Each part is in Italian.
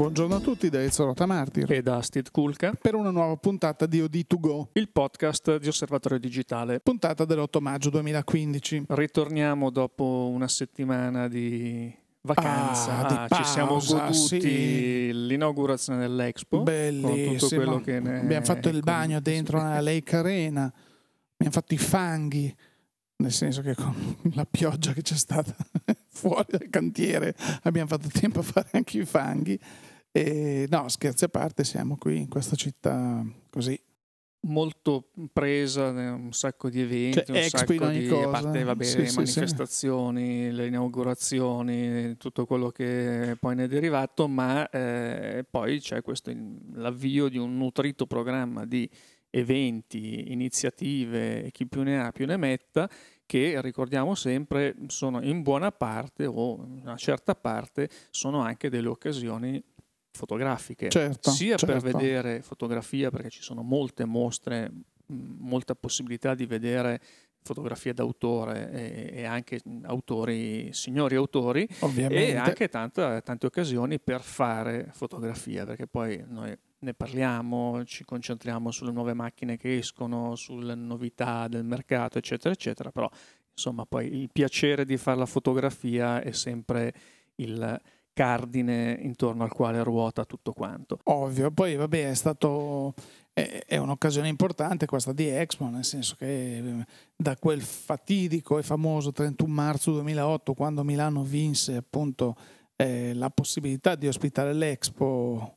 Buongiorno a tutti da Ezio Rotamartir e da Steve Kulka per una nuova puntata di OD2Go, il podcast di Osservatorio Digitale. Puntata dell'8 maggio 2015. Ritorniamo dopo una settimana di vacanza, ah, di ah, ci siamo goduti sì. l'inaugurazione dell'Expo Bellissimo. Abbiamo fatto il bagno dentro una Lake Arena, abbiamo fatto i fanghi nel senso che con la pioggia che c'è stata fuori dal cantiere abbiamo fatto tempo a fare anche i fanghi. E no, scherzi a parte, siamo qui in questa città così. Molto presa, un sacco di eventi, cioè, un sacco di cosa. a parte vabbè, sì, le manifestazioni, sì. le inaugurazioni, tutto quello che poi ne è derivato, ma eh, poi c'è questo l'avvio di un nutrito programma di eventi, iniziative, chi più ne ha più ne metta, che ricordiamo sempre sono in buona parte o una certa parte sono anche delle occasioni fotografiche, certo, sia certo. per vedere fotografia perché ci sono molte mostre, molta possibilità di vedere fotografia d'autore e, e, anche autori, signori autori Ovviamente. e anche tanta, tante occasioni per fare fotografia perché poi noi ne parliamo, ci concentriamo sulle nuove macchine che escono, sulle novità del mercato, eccetera, eccetera, però insomma poi il piacere di fare la fotografia è sempre il cardine intorno al quale ruota tutto quanto. Ovvio, poi vabbè è stato è, un'occasione importante questa di Expo, nel senso che da quel fatidico e famoso 31 marzo 2008 quando Milano vinse appunto eh, la possibilità di ospitare l'Expo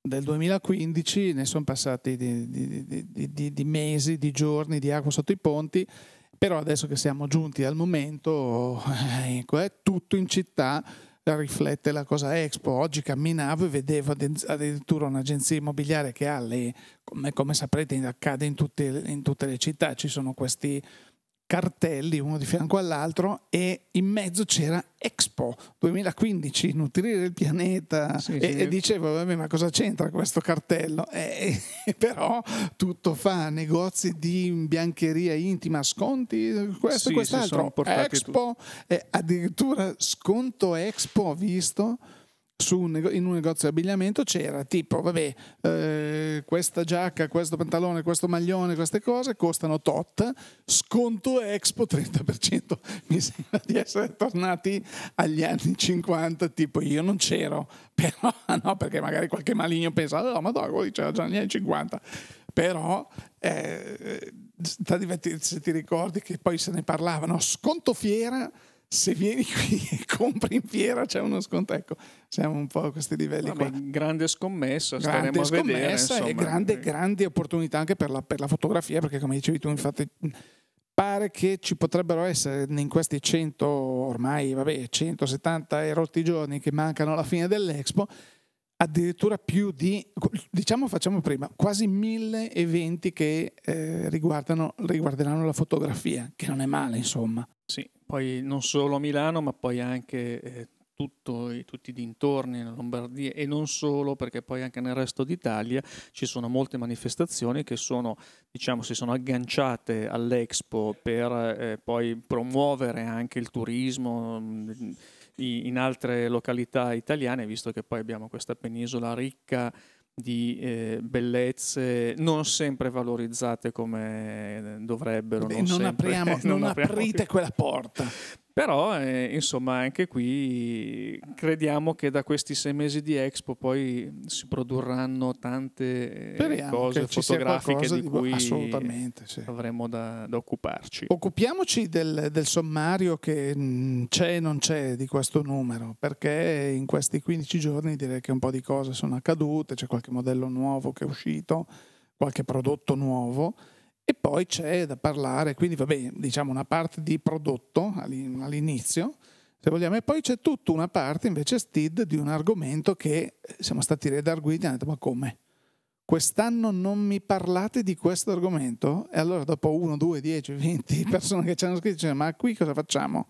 del 2015 ne sono passati di, di, di, di, mesi, di giorni di acqua sotto i ponti, però adesso che siamo giunti al momento, ecco, è tutto in città riflette la cosa Expo. Oggi camminavo e vedevo addirittura un'agenzia immobiliare che ha le, come, come saprete accade in tutte, in tutte le città, ci sono questi cartelli uno di fianco all'altro e in mezzo c'era Expo 2015 nutrire il pianeta. Sì, e, sì. e, dicevo vabbè ma cosa c'entra questo cartello? E, però tutto fa negozi di biancheria intima sconti questo sì, e quest'altro. Expo e addirittura sconto Expo ho visto un nego- in un negozio di abbigliamento c'era tipo, vabbè, eh, questa giacca, questo pantalone, questo maglione, queste cose costano tot, sconto Expo 30%. Mi sembra di essere tornati agli anni 50, tipo io non c'ero, però no, perché magari qualche maligno pensa, oh, ma dai, c'era già negli anni 50. Però eh, se ti ricordi che poi se ne parlavano, sconto fiera se vieni qui e compri in fiera c'è uno sconto. Ecco, siamo un po' a questi livelli Vabbè, qua. Grande scommessa, grande staremo scommessa a vedere. e grande, grandi opportunità anche per la, per la fotografia, perché come dicevi tu, infatti pare che ci potrebbero essere in questi 100 ormai, vabbè, 170 e rotti giorni che mancano alla fine dell'Expo, addirittura più di, diciamo facciamo prima, quasi mille eventi che eh, riguarderanno la fotografia, che non è male insomma. Sì, poi non solo Milano, ma poi anche eh, tutto, tutti i dintorni, in Lombardia e non solo, perché poi anche nel resto d'Italia ci sono molte manifestazioni che sono, diciamo, si sono agganciate all'Expo per eh, poi promuovere anche il turismo mh, in altre località italiane, visto che poi abbiamo questa penisola ricca di eh, bellezze non sempre valorizzate come dovrebbero. Beh, non, non, sempre, apriamo, non, non aprite quella porta. Però, eh, insomma, anche qui crediamo che da questi sei mesi di Expo poi si produrranno tante eh, cose fotografiche di, di cui assolutamente, sì. avremo da, da, occuparci. Occupiamoci del, del sommario che mh, c'è e non c'è di questo numero, perché in questi 15 giorni direi che un po' di cose sono accadute, c'è qualche modello nuovo che è uscito, qualche prodotto nuovo. E poi c'è da parlare, quindi vabbè, diciamo una parte di prodotto all'inizio, se vogliamo, e poi c'è tutta una parte invece STID di un argomento che siamo stati redarguiti e hanno detto ma come? Quest'anno non mi parlate di questo argomento? E allora dopo 1, 2, 10, 20 persone che ci hanno scritto dicono ma qui cosa facciamo?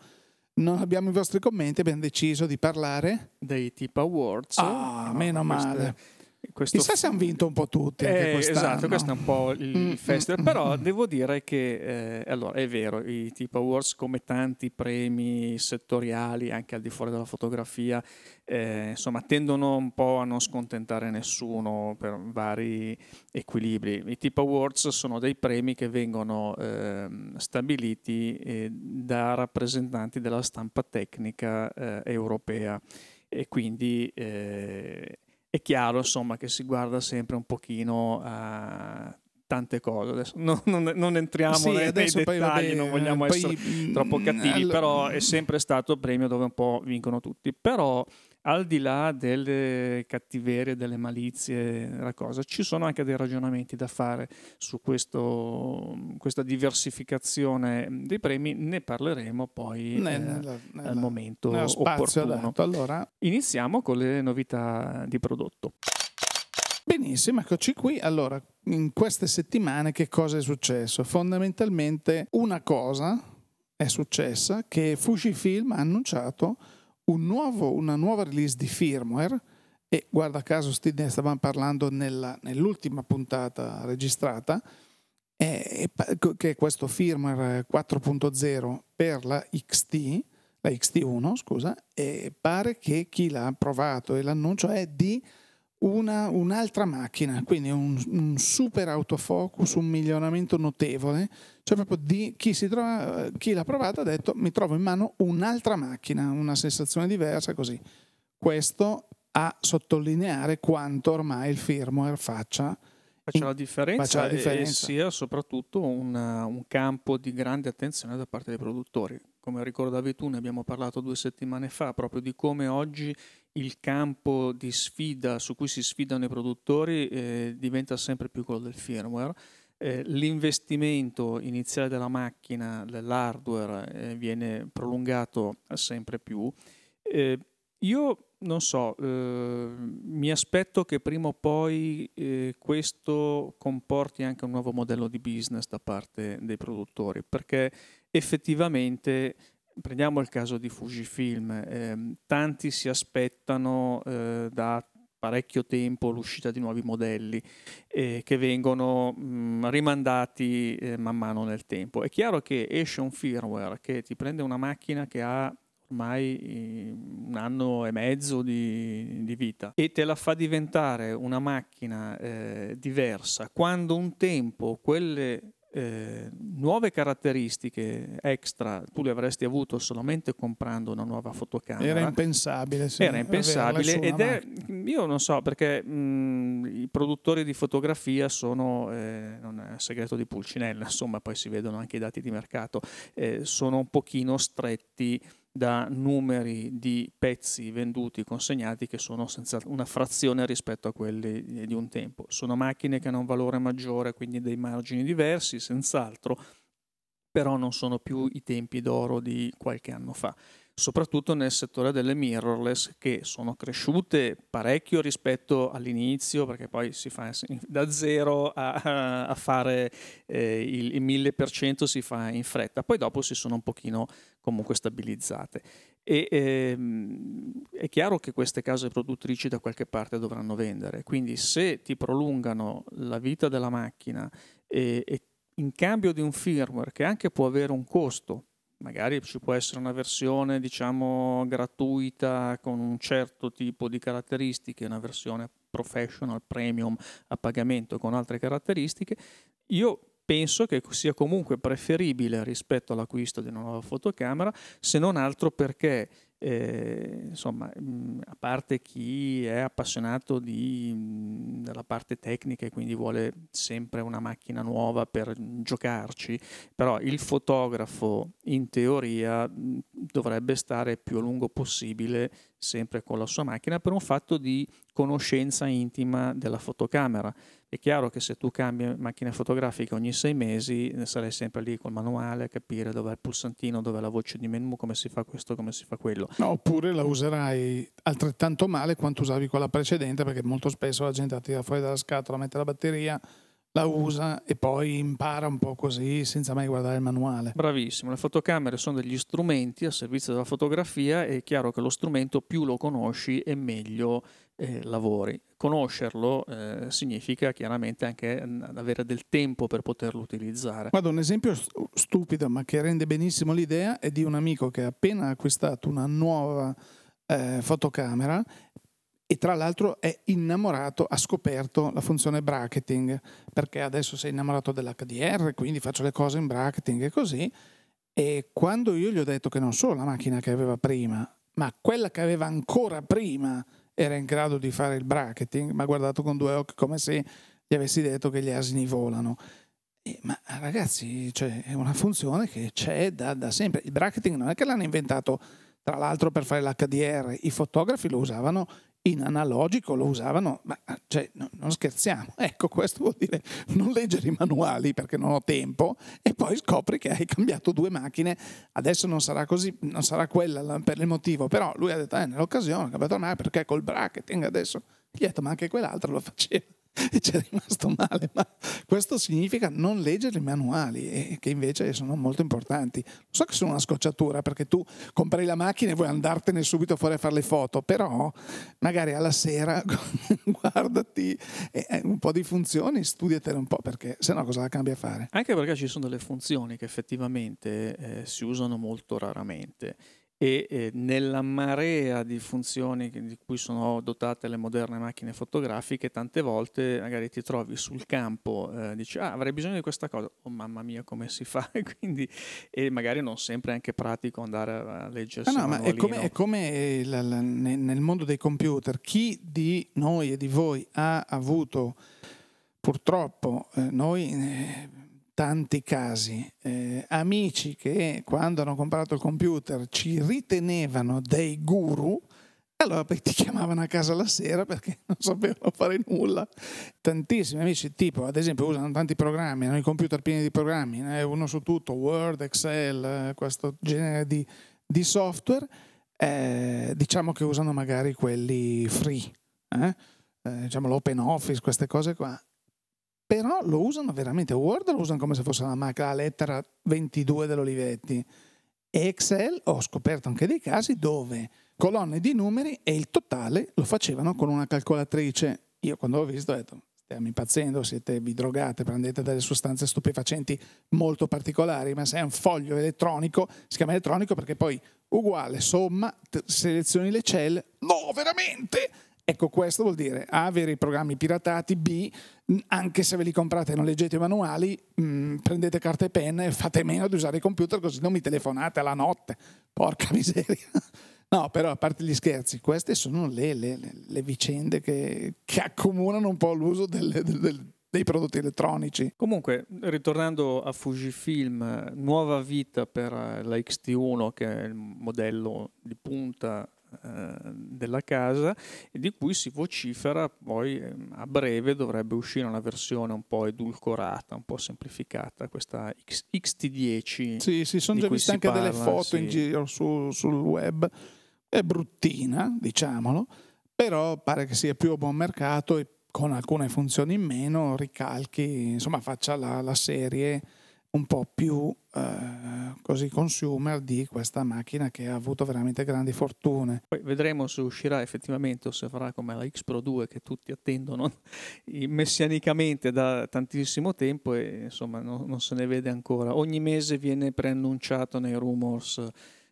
Non abbiamo i vostri commenti, abbiamo deciso di parlare dei Tip Awards. Ah, no, meno male questo... Chissà se hanno vinto un po' tutti. Eh, esatto, questo è un po' il, mm, festival. Mm, però mm. devo dire che, eh, allora, è vero, i Tipo Awards, come tanti premi settoriali, anche al di fuori della fotografia, eh, insomma, tendono un po' a non scontentare nessuno per vari equilibri. I Tipo Awards sono dei premi che vengono ehm, stabiliti eh, da rappresentanti della stampa tecnica eh, europea e quindi eh, è chiaro insomma che si guarda sempre un pochino a tante cose. Adesso non, non, non entriamo sì, nei, nei dettagli, vabbè, non vogliamo poi, essere mh, troppo cattivi, allora, però è sempre stato il premio dove un po' vincono tutti. Però al di là delle cattiverie, delle malizie, la cosa, ci sono anche dei ragionamenti da fare su questo, questa diversificazione dei premi, ne parleremo poi ne, eh, nella, nella, al momento opportuno. Allora. Iniziamo con le novità di prodotto. Benissimo, eccoci qui. Allora, in queste settimane che cosa è successo? Fondamentalmente una cosa è successa che Fujifilm ha annunciato un nuovo, una nuova release di firmware e guarda caso ne stavamo parlando nella, nell'ultima puntata registrata è, che è questo firmware 4.0 per la XT la XT1 scusa e pare che chi l'ha provato e l'annuncio è di una, un'altra macchina, quindi un, un, super autofocus, un miglioramento notevole, cioè proprio di chi, si trova, chi l'ha provato ha detto mi trovo in mano un'altra macchina, una sensazione diversa così. Questo a sottolineare quanto ormai il firmware faccia faccia la differenza, faccia la differenza. e sia soprattutto una, un campo di grande attenzione da parte dei produttori. Come ricordavi tu, ne abbiamo parlato due settimane fa, proprio di come oggi il campo di sfida su cui si sfidano i produttori eh, diventa sempre più quello del firmware. Eh, l'investimento iniziale della macchina, dell'hardware, eh, viene prolungato sempre più. Eh, io non so, eh, mi aspetto che prima o poi eh, questo comporti anche un nuovo modello di business da parte dei produttori, perché effettivamente prendiamo il caso di Fujifilm, eh, tanti si aspettano eh, da parecchio tempo l'uscita di nuovi modelli eh, che vengono mh, rimandati eh, man mano nel tempo. È chiaro che esce un firmware che ti prende una macchina che ha ormai eh, un anno e mezzo di, di, vita e te la fa diventare una macchina eh, diversa quando un tempo quelle eh, nuove caratteristiche extra tu le avresti avuto solamente comprando una nuova fotocamera. Era impensabile. Sì, Era impensabile ed è, io non so perché mh, i produttori di fotografia sono, eh, non è segreto di Pulcinella, insomma poi si vedono anche i dati di mercato, eh, sono un pochino stretti da numeri di pezzi venduti, consegnati, che sono senza una frazione rispetto a quelli di un tempo. Sono macchine che hanno un valore maggiore, quindi dei margini diversi, senz'altro, però non sono più i tempi d'oro di qualche anno fa soprattutto nel settore delle mirrorless che sono cresciute parecchio rispetto all'inizio perché poi si fa da zero a, a fare eh, il, il 1000% si fa in fretta. Poi dopo si sono un pochino comunque stabilizzate. E ehm, è chiaro che queste case produttrici da qualche parte dovranno vendere. Quindi se ti prolungano la vita della macchina e, e in cambio di un firmware che anche può avere un costo magari ci può essere una versione diciamo gratuita con un certo tipo di caratteristiche, una versione professional, premium a pagamento con altre caratteristiche. Io penso che sia comunque preferibile rispetto all'acquisto di una nuova fotocamera, se non altro perché eh, insomma, mh, a parte chi è appassionato di, mh, della parte tecnica e quindi vuole sempre una macchina nuova per giocarci, però il fotografo in teoria mh, dovrebbe stare più a lungo possibile sempre con la sua macchina per un fatto di conoscenza intima della fotocamera. È chiaro che se tu cambi macchina fotografica ogni sei mesi sarai sempre lì col manuale a capire dov'è il pulsantino, dov'è la voce di menu, come si fa questo, come si fa quello. No, oppure la userai altrettanto male quanto usavi quella precedente perché molto spesso la gente la tira fuori dalla scatola, mette la batteria la usa e poi impara un po' così senza mai guardare il manuale. Bravissimo, le fotocamere sono degli strumenti a servizio della fotografia è chiaro che lo strumento più lo conosci e meglio eh, lavori. Conoscerlo eh, significa chiaramente anche avere del tempo per poterlo utilizzare. Guarda, un esempio stupido ma che rende benissimo l'idea è di un amico che ha appena acquistato una nuova eh, fotocamera e tra l'altro è innamorato, ha scoperto la funzione bracketing, perché adesso sei innamorato dell'HDR, quindi faccio le cose in bracketing e così. E quando io gli ho detto che non solo la macchina che aveva prima, ma quella che aveva ancora prima era in grado di fare il bracketing, mi ha guardato con due occhi come se gli avessi detto che gli asini volano. Eh, ma ragazzi, cioè, è una funzione che c'è da, da sempre. Il bracketing non è che l'hanno inventato tra l'altro per fare l'HDR, i fotografi lo usavano in analogico lo usavano, ma cioè, no, non scherziamo. Ecco, questo vuol dire non leggere i manuali perché non ho tempo e poi scopri che hai cambiato due macchine. Adesso non sarà così, non sarà quella per il motivo, però lui ha detto, eh, nell'occasione ho cambiato la macchina perché col bracketing adesso. Gli ho detto, ma anche quell'altra lo faceva. E ci è rimasto male, ma questo significa non leggere i manuali, e che invece sono molto importanti. So che sono una scocciatura perché tu compri la macchina e vuoi andartene subito fuori a fare le foto, però magari alla sera guardati un po' di funzioni, studiatele un po' perché se no cosa la cambia a fare? Anche perché ci sono delle funzioni che effettivamente eh, si usano molto raramente e eh, nella marea di funzioni di cui sono dotate le moderne macchine fotografiche, tante volte magari ti trovi sul campo, eh, dici ah avrei bisogno di questa cosa, oh mamma mia come si fa, Quindi, e magari non sempre è anche pratico andare a leggersi. Ah, no, ma è come, è come la, la, nel mondo dei computer, chi di noi e di voi ha avuto purtroppo eh, noi eh, tanti casi, eh, amici che quando hanno comprato il computer ci ritenevano dei guru, allora ti chiamavano a casa la sera perché non sapevano fare nulla. Tantissimi amici, tipo ad esempio usano tanti programmi, hanno i computer pieni di programmi, eh, uno su tutto, Word, Excel, eh, questo genere di, di software, eh, diciamo che usano magari quelli free, eh? eh diciamo l'open office, queste cose qua però lo usano veramente. Word lo usano come se fosse la macchina, la lettera 22 dell'Olivetti. E Excel ho scoperto anche dei casi dove colonne di numeri e il totale lo facevano con una calcolatrice. Io quando l'ho visto ho detto, stiamo impazzendo, siete vi drogate, prendete delle sostanze stupefacenti molto particolari, ma se è un foglio elettronico, si chiama elettronico perché poi uguale, somma, selezioni le celle, no, veramente? Ecco, questo vuol dire A, avere i programmi piratati, B, anche se ve li comprate e non leggete i manuali, mh, mm, prendete carta e penna e fate meno di usare i computer così non mi telefonate alla notte. Porca miseria. No, però a parte gli scherzi, queste sono le, le, le vicende che, che, accomunano un po' l'uso delle, del, dei prodotti elettronici. Comunque, ritornando a Fujifilm, nuova vita per la XT1 che è il modello di punta eh, della casa e di cui si vocifera poi ehm, a breve dovrebbe uscire una versione un po' edulcorata, un po' semplificata, questa X, XT10. Sì, sì, sono già viste anche parla, delle foto sì. in giro su, sul web, è bruttina, diciamolo, però pare che sia più a buon mercato e con alcune funzioni in meno ricalchi, insomma faccia la, la serie un po' più eh, così consumer di questa macchina che ha avuto veramente grandi fortune. Poi vedremo se uscirà effettivamente o se farà come la X Pro 2 che tutti attendono messianicamente da tantissimo tempo e insomma no, non se ne vede ancora. Ogni mese viene preannunciato nei rumors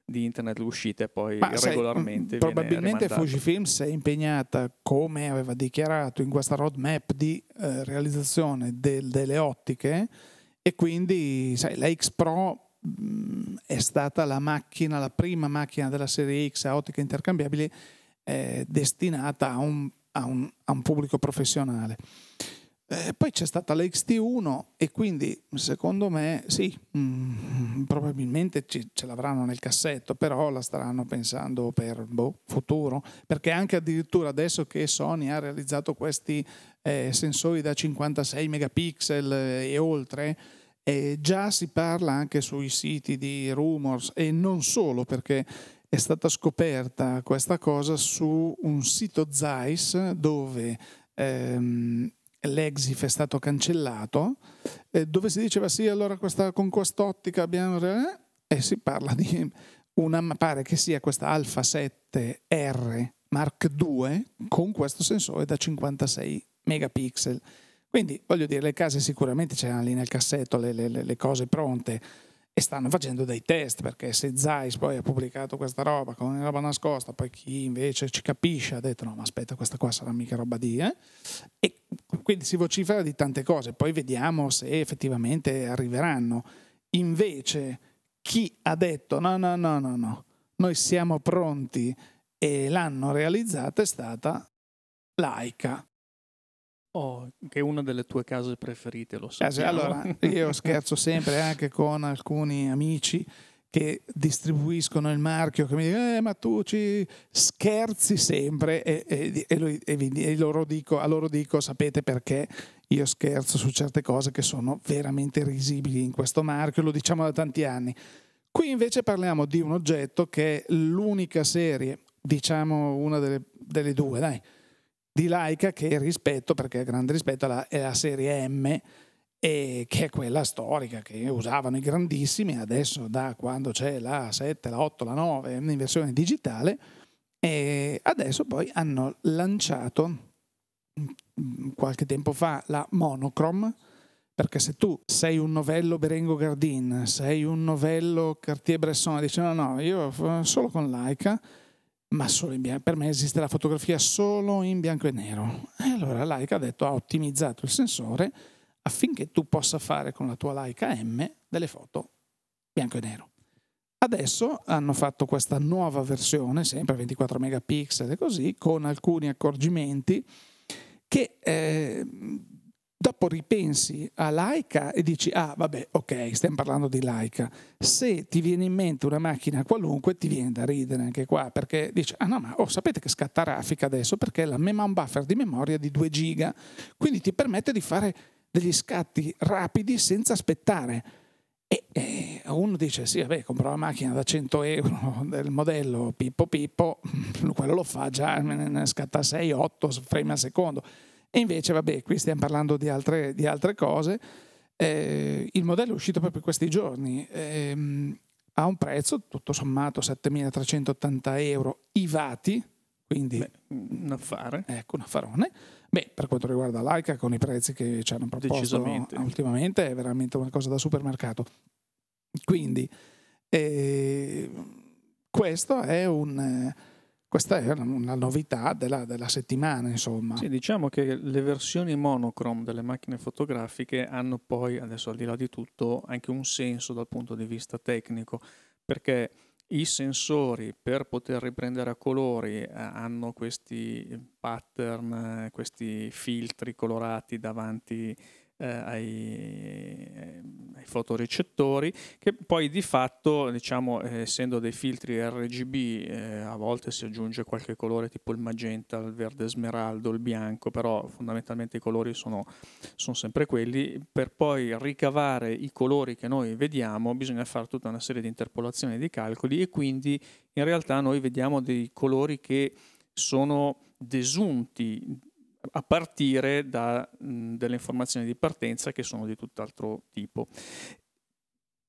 di internet l'uscita e poi Ma regolarmente sai, probabilmente Fujifilm si è impegnata come aveva dichiarato in questa roadmap di eh, realizzazione del, delle ottiche e quindi sai, la X Pro mh, è stata la macchina, la prima macchina della serie X a ottica intercambiabile eh, destinata a un, a, un, a un, pubblico professionale. Eh, poi c'è stata la XT1 e quindi secondo me sì, mh, probabilmente ci, ce l'avranno nel cassetto, però la staranno pensando per boh, futuro, perché anche addirittura adesso che Sony ha realizzato questi eh, sensori da 56 megapixel e oltre, e già si parla anche sui siti di rumors e non solo perché è stata scoperta questa cosa su un sito Zeiss dove ehm, l'Exif è stato cancellato, eh, dove si diceva sì, allora questa, con quest'ottica abbiamo... Eh, e si parla di una, pare che sia questa Alpha 7R Mark II con questo sensore da 56 megapixel. Quindi voglio dire, le case sicuramente c'erano lì nel cassetto le, le, le cose pronte e stanno facendo dei test perché se Zeiss poi ha pubblicato questa roba con una roba nascosta, poi chi invece ci capisce ha detto no ma aspetta questa qua sarà mica roba di eh? e quindi si vocifera di tante cose, poi vediamo se effettivamente arriveranno. Invece chi ha detto no no no no no, noi siamo pronti e l'hanno realizzata è stata Laika. Oh, che è una delle tue case preferite, lo so. Allora, io scherzo sempre anche con alcuni amici che distribuiscono il marchio, che mi dicono, eh, ma tu ci scherzi sempre e, e, e, lui, e loro dico, a loro dico, sapete perché io scherzo su certe cose che sono veramente risibili in questo marchio, lo diciamo da tanti anni. Qui invece parliamo di un oggetto che è l'unica serie, diciamo una delle, delle due, dai, di Laika che rispetto, perché grande rispetto alla, è serie M, che è quella storica che usavano i grandissimi, adesso da quando c'è la 7, la 8, la 9 in versione digitale, e adesso poi hanno lanciato mm, qualche tempo fa la Monochrome, perché se tu sei un novello Berengo Gardin, sei un novello Cartier-Bresson, dici no no, io solo con Leica, ma bianco. Per me esiste la fotografia solo in bianco e nero. E allora Leica ha detto ha ottimizzato il sensore affinché tu possa fare con la tua Leica M delle foto bianco e nero. Adesso hanno fatto questa nuova versione, sempre 24 megapixel e così, con alcuni accorgimenti che eh, dopo ripensi a Laika e dici, ah vabbè, ok, stiamo parlando di Laika. Se ti viene in mente una macchina qualunque, ti viene da ridere anche qua, perché dici, ah no, ma oh, sapete che scatta raffica adesso perché la mem- un buffer di memoria di 2 giga, quindi ti permette di fare degli scatti rapidi senza aspettare. E, e uno dice, sì, vabbè, compro una macchina da 100 euro del modello Pippo Pippo, quello lo fa già, ne scatta 6-8 frame al secondo e invece, vabbè, qui stiamo parlando di altre, di altre cose. Eh, il modello è uscito proprio questi giorni. Eh, ha un prezzo tutto sommato 7.380 euro IVATI, quindi Beh, un affare. Ecco, un affarone. Beh, per quanto riguarda l'AICA, con i prezzi che ci hanno proposto ultimamente, è veramente una cosa da supermercato. Quindi, eh, questo è un questa è una novità della, della, settimana, insomma. Sì, diciamo che le versioni monochrome delle macchine fotografiche hanno poi, adesso al di là di tutto, anche un senso dal punto di vista tecnico, perché i sensori per poter riprendere a colori eh, hanno questi pattern, questi filtri colorati davanti eh, ai, ai, fotorecettori che poi di fatto diciamo eh, essendo dei filtri RGB eh, a volte si aggiunge qualche colore tipo il magenta, il verde smeraldo, il bianco però fondamentalmente i colori sono, sono sempre quelli. Per poi ricavare i colori che noi vediamo bisogna fare tutta una serie di interpolazioni di calcoli e quindi in realtà noi vediamo dei colori che sono desunti a partire da mh, delle informazioni di partenza che sono di tutt'altro tipo.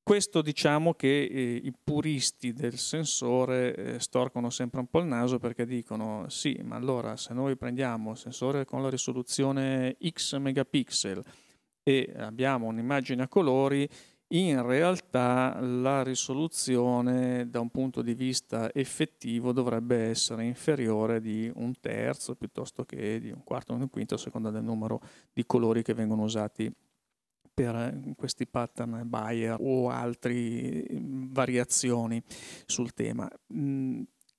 Questo diciamo che eh, i puristi del sensore eh, storcono sempre un po' il naso perché dicono sì, ma allora se noi prendiamo il sensore con la risoluzione X megapixel e abbiamo un'immagine a colori, in realtà la risoluzione da un punto di vista effettivo dovrebbe essere inferiore di un terzo piuttosto che di un quarto o un quinto a seconda del numero di colori che vengono usati per questi pattern Bayer o altre variazioni sul tema.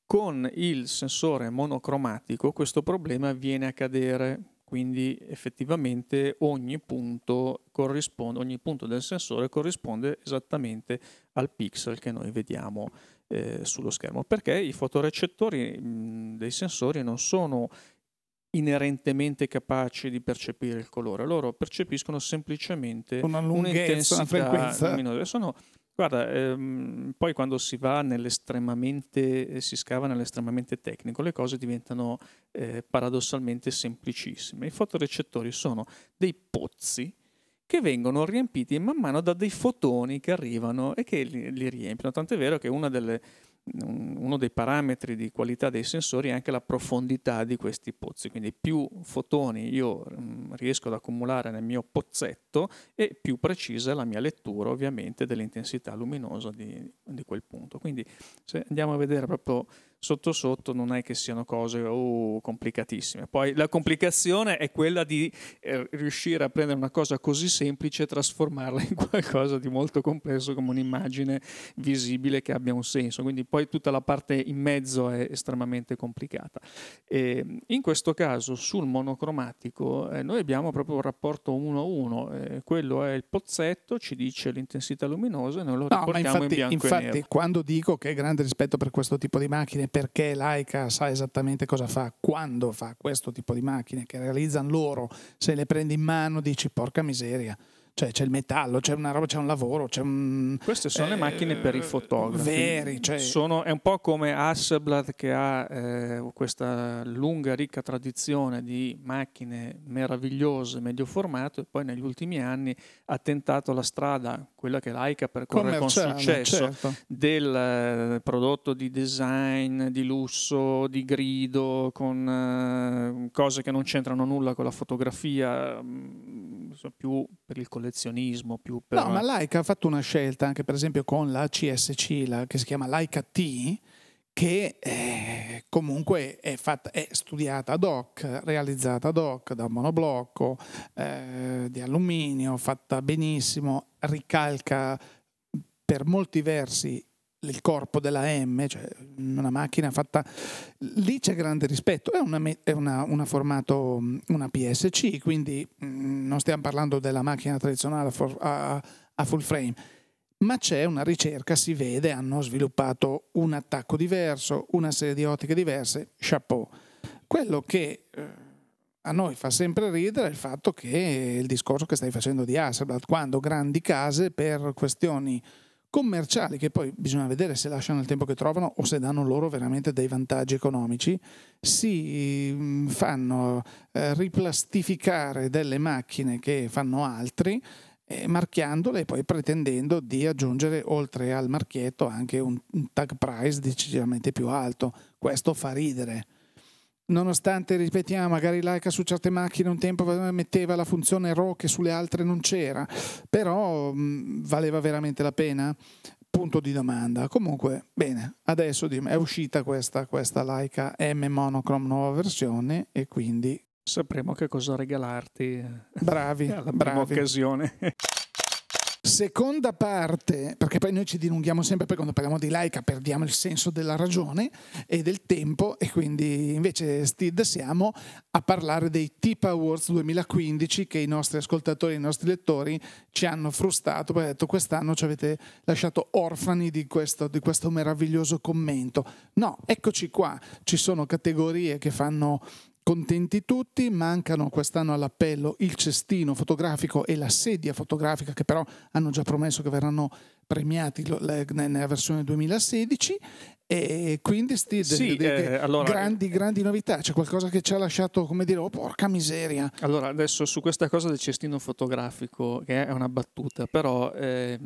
Con il sensore monocromatico questo problema viene a cadere quindi effettivamente ogni punto, ogni punto del sensore corrisponde esattamente al pixel che noi vediamo eh, sullo schermo, perché i fotorecettori mh, dei sensori non sono inerentemente capaci di percepire il colore, loro percepiscono semplicemente una lunghezza, una frequenza. Minore. Sono Guarda, ehm, poi quando si va nell'estremamente, eh, si scava nell'estremamente tecnico, le cose diventano eh, paradossalmente semplicissime. I fotorecettori sono dei pozzi che vengono riempiti man mano da dei fotoni che arrivano e che li, li riempiono. Tant'è vero che una delle uno dei parametri di qualità dei sensori è anche la profondità di questi pozzi, quindi più fotoni io mm, riesco ad accumulare nel mio pozzetto e più precisa è la mia lettura ovviamente dell'intensità luminosa di, di quel punto. Quindi se andiamo a vedere proprio sotto sotto non è che siano cose oh, complicatissime. Poi la complicazione è quella di eh, riuscire a prendere una cosa così semplice e trasformarla in qualcosa di molto complesso come un'immagine visibile che abbia un senso. Quindi poi tutta la parte in mezzo è estremamente complicata. E in questo caso sul monocromatico eh, noi abbiamo proprio un rapporto 1-1, eh, quello è il pozzetto, ci dice l'intensità luminosa e noi lo no, riportiamo infatti, in bianco infatti, e nero. quando dico che è grande rispetto per questo tipo di macchine perché Laika sa esattamente cosa fa, quando fa questo tipo di macchine che realizzano loro, se le prendi in mano dici porca miseria cioè c'è il metallo, c'è una roba, c'è un lavoro, c'è un... Queste sono eh, le macchine per i fotografi. Veri, cioè... sono, è un po' come Hasselblad che ha eh, questa lunga, ricca tradizione di macchine meravigliose, medio formato, e poi negli ultimi anni ha tentato la strada, quella che Leica percorre con successo, certo. del eh, prodotto di design, di lusso, di grido, con eh, cose che non c'entrano nulla con la fotografia, mh, mm, più per il collezionismo più per... No, ma Leica ha fatto una scelta anche per esempio con la CSC, la, che si chiama Leica T, che eh, comunque è, fatta, è, studiata ad hoc, realizzata ad hoc da un monoblocco eh, di alluminio, fatta benissimo, ricalca per molti versi il corpo della M, cioè una macchina fatta lì c'è grande rispetto, è una, è una, una formato, una PSC, quindi non stiamo parlando della macchina tradizionale a, a full frame, ma c'è una ricerca, si vede, hanno sviluppato un attacco diverso, una serie di ottiche diverse, chapeau. Quello che eh, a noi fa sempre ridere il fatto che il discorso che stai facendo di Hasselblad, quando grandi case per questioni commerciali che poi bisogna vedere se lasciano il tempo che trovano o se danno loro veramente dei vantaggi economici, si mm, fanno eh, riplastificare delle macchine che fanno altri eh, marchiandole e poi pretendendo di aggiungere oltre al marchietto anche un, un tag price decisamente più alto. Questo fa ridere nonostante, ripetiamo, magari Leica su certe macchine un tempo metteva la funzione RAW che sulle altre non c'era, però mh, valeva veramente la pena? Punto di domanda. Comunque, bene, adesso è uscita questa, questa Leica M Monochrome nuova versione e quindi... Sapremo che cosa regalarti. Bravi, alla bravi. occasione. Seconda parte, perché poi noi ci dilunghiamo sempre, poi quando parliamo di laica perdiamo il senso della ragione e del tempo e quindi invece Stid siamo a parlare dei Tip Awards 2015 che i nostri ascoltatori, i nostri lettori ci hanno frustato, poi hanno detto quest'anno ci avete lasciato orfani di questo, di questo meraviglioso commento. No, eccoci qua, ci sono categorie che fanno Contenti tutti, mancano quest'anno all'appello il cestino fotografico e la sedia fotografica che però hanno già promesso che verranno premiati nella versione 2016 e quindi sti, sì, de, de, eh, allora, grandi, grandi novità, c'è qualcosa che ci ha lasciato come dire, oh porca miseria. Allora adesso su questa cosa del cestino fotografico, che è una battuta, però eh,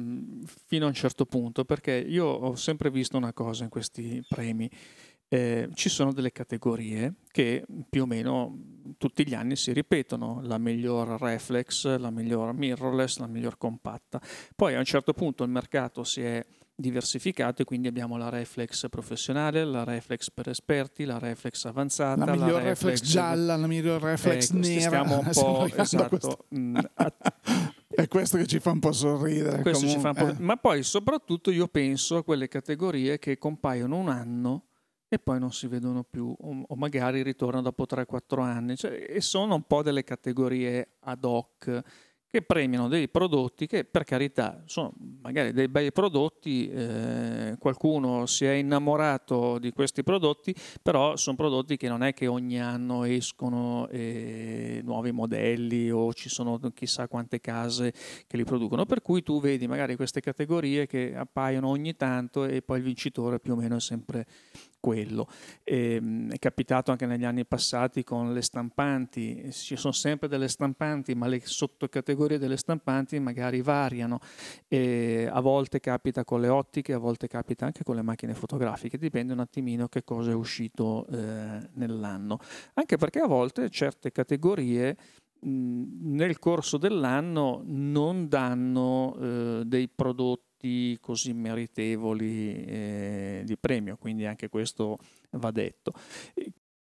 fino a un certo punto, perché io ho sempre visto una cosa in questi premi, eh, ci sono delle categorie che più o meno tutti gli anni si ripetono, la miglior reflex, la miglior mirrorless, la miglior compatta. Poi a un certo punto il mercato si è diversificato e quindi abbiamo la reflex professionale, la reflex per esperti, la reflex avanzata, la miglior la reflex, reflex gialla, la miglior reflex ecco, nera. Stiamo un po' esatto, mm, è questo che ci fa un po' sorridere. Un po', eh. Ma poi soprattutto io penso a quelle categorie che compaiono un anno e poi non si vedono più o, magari ritornano dopo 3-4 anni. Cioè, e sono un po' delle categorie ad hoc che premiano dei prodotti che per carità sono magari dei bei prodotti, eh, qualcuno si è innamorato di questi prodotti, però sono prodotti che non è che ogni anno escono eh, nuovi modelli o ci sono chissà quante case che li producono, per cui tu vedi magari queste categorie che appaiono ogni tanto e poi il vincitore più o meno è sempre quello. E, ehm, è capitato anche negli anni passati con le stampanti, ci sono sempre delle stampanti, ma le sottocategorie delle stampanti magari variano. E a volte capita con le ottiche, a volte capita anche con le macchine fotografiche, dipende un attimino che cosa è uscito eh, nell'anno. Anche perché a volte certe categorie nel corso dell'anno non danno eh, dei prodotti prodotti così meritevoli eh, di premio, quindi anche questo va detto.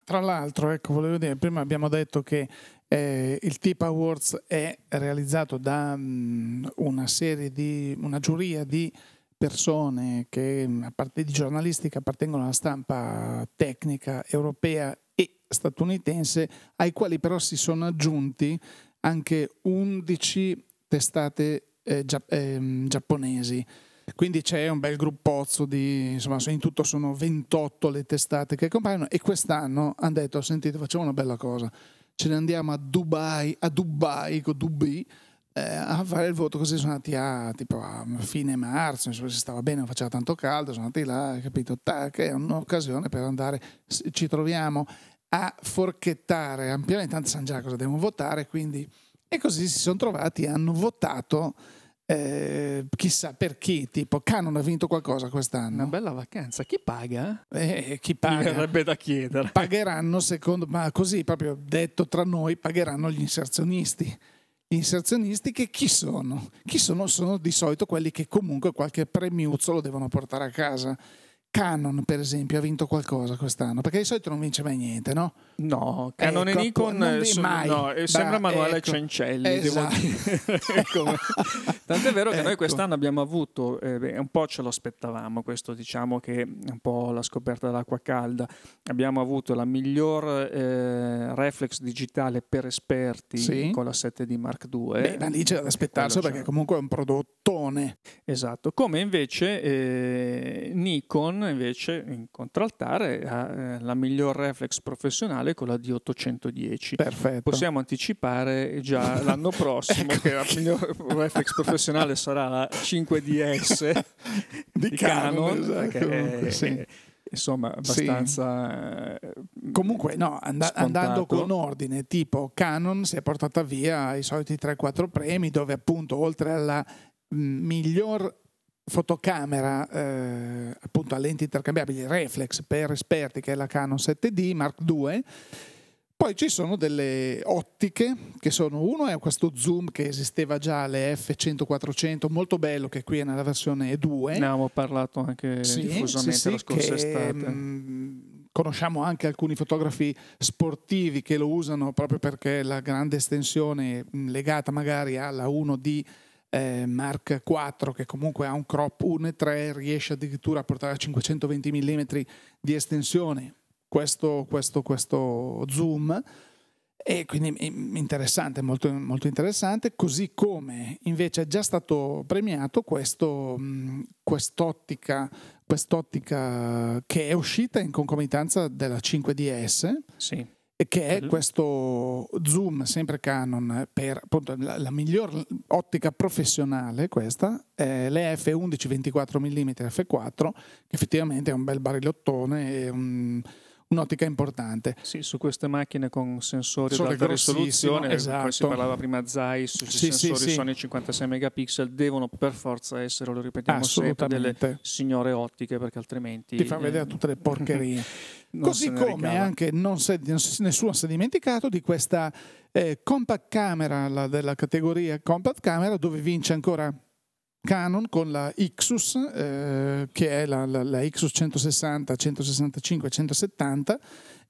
Tra l'altro, ecco, volevo dire, prima abbiamo detto che eh, il TIP Awards è realizzato da mh, mm, una serie di, una giuria di persone che, mm, a parte di giornalisti che appartengono alla stampa tecnica europea e statunitense, ai quali però si sono aggiunti anche 11 testate eh, gia- eh, giapponesi. Quindi c'è un bel gruppozzo di, insomma, in tutto sono 28 le testate che compaiono e quest'anno hanno detto, sentite, facciamo una bella cosa, ce ne andiamo a Dubai, a Dubai, con Dubai, eh, a fare il voto. Così sono andati a, tipo, a fine marzo, insomma, si stava bene, non faceva tanto caldo, sono andati là, capito, tac, è un'occasione per andare, ci troviamo a forchettare ampiamente, tanto sanno già cosa devono votare, quindi e così si sono trovati hanno votato eh, chissà per chi, tipo Canon ha vinto qualcosa quest'anno. Una bella vacanza, chi paga? Eh, chi paga? Mi verrebbe da chiedere. Pagheranno, secondo, ma così proprio detto tra noi, pagheranno gli inserzionisti. Gli inserzionisti che chi sono? Chi sono? Sono di solito quelli che comunque qualche premiuzzo lo devono portare a casa. Canon, per esempio, ha vinto qualcosa quest'anno, perché di solito non vince mai niente, no? No, Canon ecco, e Nikon sono, mai. No, sembra Manuele ecco, Cencelli, esatto. ecco. Tant'è vero che ecco. noi quest'anno abbiamo avuto, eh, un po' ce lo aspettavamo, questo diciamo che è un po' la scoperta dell'acqua calda, abbiamo avuto la miglior eh, reflex digitale per esperti sì. con la 7D Mark II. Beh, ma lì c'è da aspettarsi perché comunque è un prodottone. Esatto, come invece eh, Nikon invece in contraltare ha eh, la miglior reflex professionale con la D810. Perfetto. Possiamo anticipare già l'anno prossimo ecco. che la miglior reflex professionale sarà la 5DS di, di Canon, Canon esatto. è, sì. è, insomma abbastanza sì. Eh, comunque no and- andando con ordine tipo Canon si è portata via i soliti 3-4 premi dove appunto oltre alla miglior fotocamera eh, appunto a lenti intercambiabili reflex per esperti che è la Canon 7D Mark II poi ci sono delle ottiche che sono uno è questo zoom che esisteva già alle F100-400 molto bello che qui è nella versione 2 ne avevamo parlato anche sì, diffusamente sì, sì, la scorsa che, estate. mh, mm, conosciamo anche alcuni fotografi sportivi che lo usano proprio perché la grande estensione mm, legata magari alla 1D eh, Mark IV che comunque ha un crop 1.3 riesce addirittura a portare a 520 mm di estensione questo, questo, questo zoom. E quindi interessante, molto, molto, interessante, così come invece è già stato premiato questo, quest'ottica, quest'ottica che è uscita in concomitanza della 5DS. Sì che è questo zoom sempre Canon per appunto la, la miglior ottica professionale questa è l'EF 11 24 mm f4 che effettivamente è un bel barilottone un un'ottica importante. Sì, su queste macchine con sensori ad alta risoluzione, esatto. si parlava prima Zeiss, sui sì, sensori sì, Sony 56 megapixel, devono per forza essere, lo ripetiamo sempre, delle signore ottiche perché altrimenti... Ti fa vedere tutte le porcherie. Così come anche non si, nessuno si è dimenticato di questa eh, compact camera la, della categoria compact camera dove vince ancora Canon con la Ixus, eh, che è la, la, la, Ixus 160, 165, 170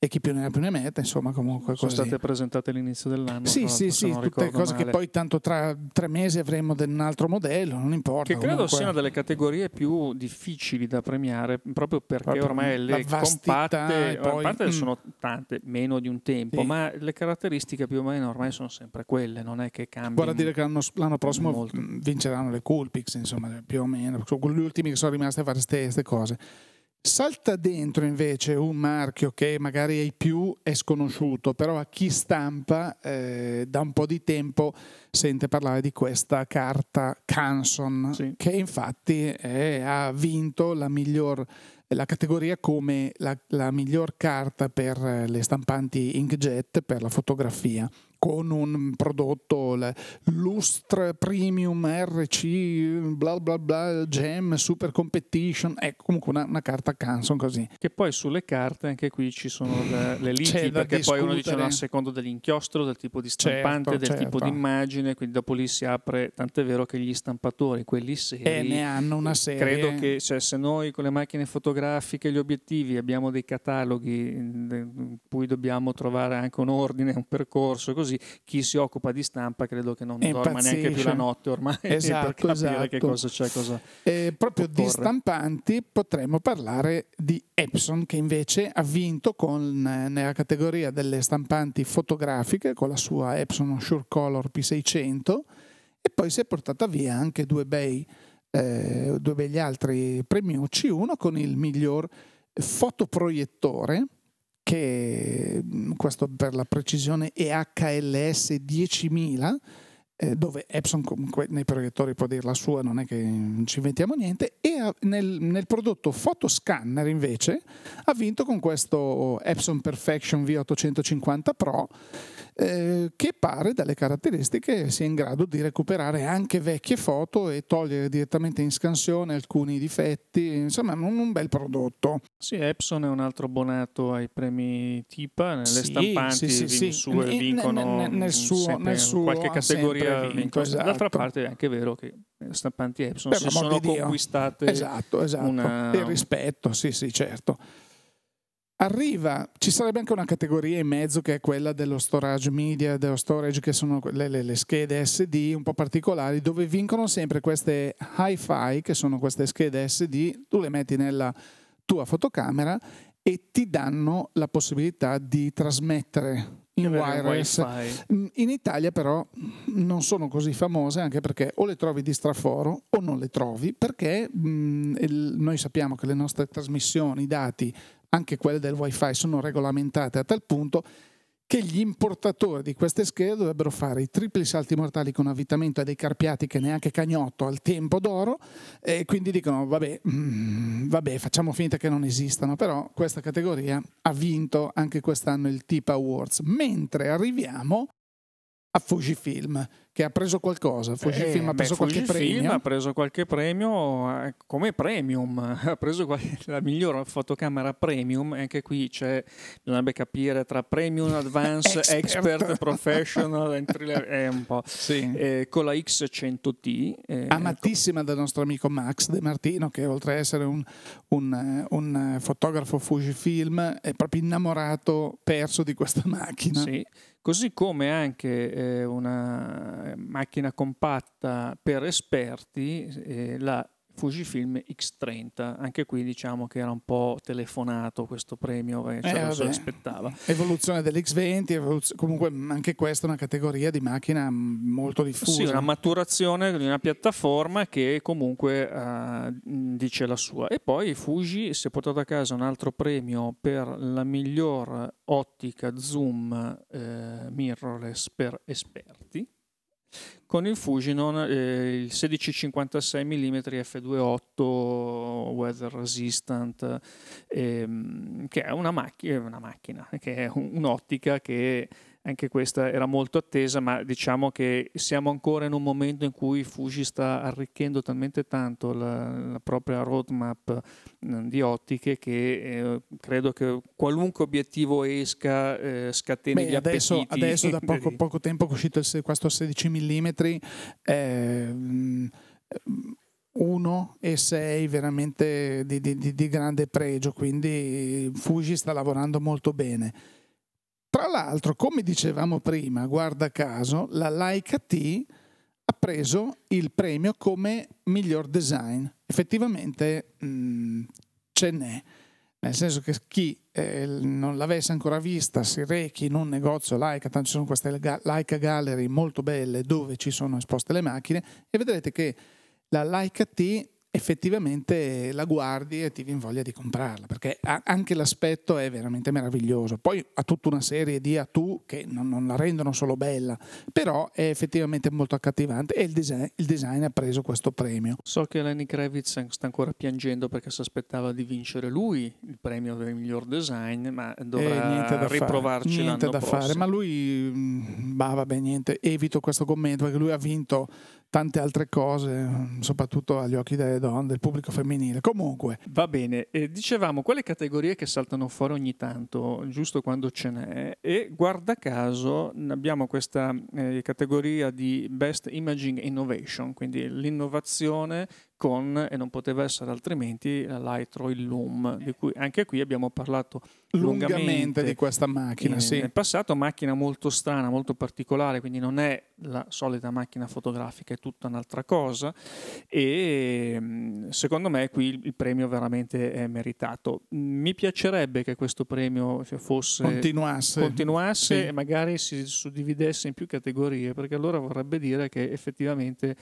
e chi più ne ha più ne mette, insomma comunque Sono così. state presentate all'inizio dell'anno. Sì, sì, sì, tutte cose male. che poi tanto tra tre mesi avremo un altro modello, non importa. Che credo comunque. siano delle categorie più difficili da premiare proprio perché proprio ormai le compatte, poi, parte mm. sono tante, meno di un tempo, sì. ma le caratteristiche più o meno ormai sono sempre quelle, non è che cambiano. Guarda dire che l'anno, l'anno prossimo molto. vinceranno le Coolpix, insomma, più o meno, sono gli ultimi che sono rimasti a fare queste cose. Salta dentro invece un marchio che magari ai più è sconosciuto, però a chi stampa eh, da un po' di tempo sente parlare di questa carta Canson, sì. che infatti è, ha vinto la miglior la categoria come la, la miglior carta per le stampanti inkjet per la fotografia con un prodotto Lustre Premium RC bla bla bla Gem Super Competition è comunque una, una, carta Canson così. Che poi sulle carte anche qui ci sono le, le liti perché poi uno dice no, a secondo dell'inchiostro del tipo di stampante certo, del certo. tipo di immagine quindi dopo lì si apre tant'è vero che gli stampatori quelli seri eh, ne hanno una serie. credo che cioè, se noi con le macchine fotografiche e gli obiettivi abbiamo dei cataloghi in cui dobbiamo trovare anche un ordine un percorso così così chi si occupa di stampa credo che non dorma neanche più la notte ormai esatto, per capire esatto. che cosa c'è cosa eh, proprio di stampanti potremmo parlare di Epson che invece ha vinto con, nella categoria delle stampanti fotografiche con la sua Epson Sure Color P600 e poi si è portata via anche due bei eh, due begli altri premiucci uno con il miglior fotoproiettore che mm, questo per la precisione è HLS 10000 eh, dove Epson comunque nei proiettori può dire la sua, non è che ci inventiamo niente, e nel, nel, prodotto Photoscanner invece ha vinto con questo Epson Perfection V850 Pro eh, che pare dalle caratteristiche sia in grado di recuperare anche vecchie foto e togliere direttamente in scansione alcuni difetti, insomma un, un bel prodotto. Sì, Epson è un altro abbonato ai premi TIPA, nelle sì, stampanti sì, sì, sì. vincono nel, nel, suo, nel suo qualche categoria. Vinto, esatto. D'altra parte è anche vero che le stampanti Epson per si sono conquistate esatto, esatto. Una... il rispetto, sì sì certo. Arriva, ci sarebbe anche una categoria in mezzo che è quella dello storage media, dello storage che sono le, le, le schede SD un po' particolari dove vincono sempre queste hi-fi che sono queste schede SD, tu le metti nella tua fotocamera e ti danno la possibilità di trasmettere in wireless. Mm, in Italia però non sono così famose anche perché o le trovi di straforo o non le trovi perché mh, mm, il, noi sappiamo che le nostre trasmissioni, i dati anche quelle del wifi sono regolamentate a tal punto che gli importatori di queste schede dovrebbero fare i tripli salti mortali con avvitamento a dei carpiati che neanche cagnotto al tempo d'oro e quindi dicono vabbè, mm, vabbè facciamo finta che non esistano, però questa categoria ha vinto anche quest'anno il TIP Awards, mentre arriviamo a Fujifilm che ha preso qualcosa. Fujifilm eh, ha preso beh, qualche Fujifilm premio. ha preso qualche premio eh, come premium, ha preso la migliore fotocamera premium. Anche qui c'è, bisognerebbe capire tra premium, advanced, expert, expert professional, è un po'. Sì. Eh, con la X100T. Eh, Amatissima dal nostro amico Max De Martino, che oltre ad essere un, un, un fotografo Fujifilm, è proprio innamorato, perso di questa macchina. Sì così come anche eh, una macchina compatta per esperti, eh, la Fujifilm X30, anche qui diciamo che era un po' telefonato questo premio, eh, cioè eh, se lo aspettava. Evoluzione dell'X20, evoluz- comunque anche questa è una categoria di macchina molto diffusa. Sì, una maturazione di una piattaforma che comunque uh, dice la sua. E poi Fuji si è portato a casa un altro premio per la miglior ottica zoom eh, mirrorless per esperti con il Fujinon eh, il 1656 mm f2.8 weather resistant ehm, che è una, macch- una macchina che è un'ottica che anche questa era molto attesa, ma diciamo che siamo ancora in un momento in cui Fuji sta arricchendo talmente tanto la, la propria roadmap mh, di ottiche che eh, credo che qualunque obiettivo esca eh, scateni Beh, gli adesso, appetiti. Adesso da poco, poco tempo è uscito il, questo 16 mm, eh, un 1 e 6 veramente di, di, di, grande pregio, quindi Fuji sta lavorando molto bene. Tra l'altro, come dicevamo prima, guarda caso, la Leica T ha preso il premio come miglior design. Effettivamente mh, mm, ce n'è nel senso che chi eh, non l'avesse ancora vista si rechi in un negozio Leica, tanto ci sono queste Leica Gallery molto belle dove ci sono esposte le macchine e vedrete che la Leica T effettivamente la guardi e ti viene voglia di comprarla perché anche l'aspetto è veramente meraviglioso. Poi ha tutta una serie di atu che non, non la rendono solo bella però è effettivamente molto accattivante e il design, il design ha preso questo premio. So che Lenny Kravitz sta ancora piangendo perché si aspettava di vincere lui il premio del miglior design ma dovrà eh, riprovarci fare, niente da prossimo. fare ma lui mm, bah, vabbè niente evito questo commento perché lui ha vinto tante altre cose, soprattutto agli occhi delle donne, del pubblico femminile. Comunque. Va bene, eh, dicevamo quelle categorie che saltano fuori ogni tanto, giusto quando ce n'è, e guarda caso abbiamo questa eh, categoria di Best Imaging Innovation, quindi l'innovazione con, e non poteva essere altrimenti, la Lightro Loom, di cui anche qui abbiamo parlato lungamente, lungamente di questa macchina. In, sì. Nel passato macchina molto strana, molto particolare, quindi non è la solita macchina fotografica, è tutta un'altra cosa e secondo me qui il, il premio veramente è meritato. Mi piacerebbe che questo premio fosse, continuasse, continuasse sì. e magari si suddividesse in più categorie, perché allora vorrebbe dire che effettivamente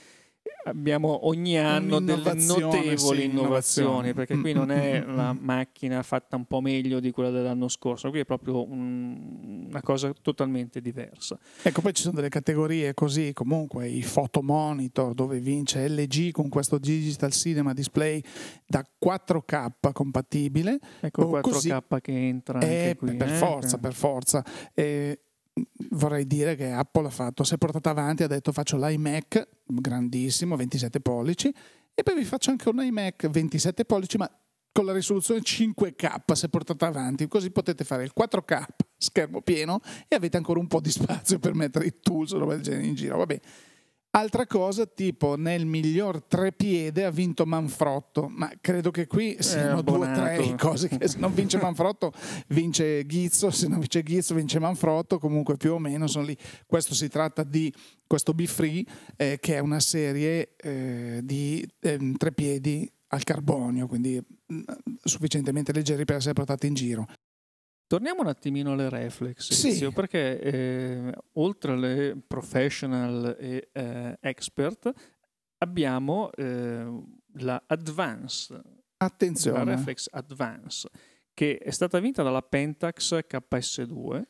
abbiamo ogni anno delle notevoli sì, innovazioni, perché qui non è la macchina fatta un po' meglio di quella dell'anno scorso, qui è proprio un, una cosa totalmente diversa. Ecco, poi ci sono delle categorie così, comunque i fotomonitor dove vince LG con questo Digital Cinema Display da 4K compatibile. Ecco il 4K così, che entra eh, qui, per eh? forza, per forza. Eh, vorrei dire che Apple ha fatto, si è portata avanti, ha detto faccio l'iMac grandissimo, 27 pollici, e poi vi faccio anche un iMac 27 pollici, ma con la risoluzione 5K si è portata avanti, così potete fare il 4K schermo pieno e avete ancora un po' di spazio per mettere i tools o roba del genere in giro. Vabbè. Altra cosa, tipo nel miglior trepiede ha vinto Manfrotto, ma credo che qui siano due o tre cose che se non vince Manfrotto vince Ghizzo, se non vince Ghizzo vince Manfrotto, comunque più o meno sono lì. Questo si tratta di questo Be Free, eh, che è una serie eh, di eh, trepiedi al carbonio, quindi mh, mm, sufficientemente leggeri per essere portati in giro. Torniamo un attimino alle reflex, sì. perché eh, oltre alle professional e eh, expert abbiamo eh, la Advance, Attenzione. la Reflex Advance, che è stata vinta dalla Pentax KS2.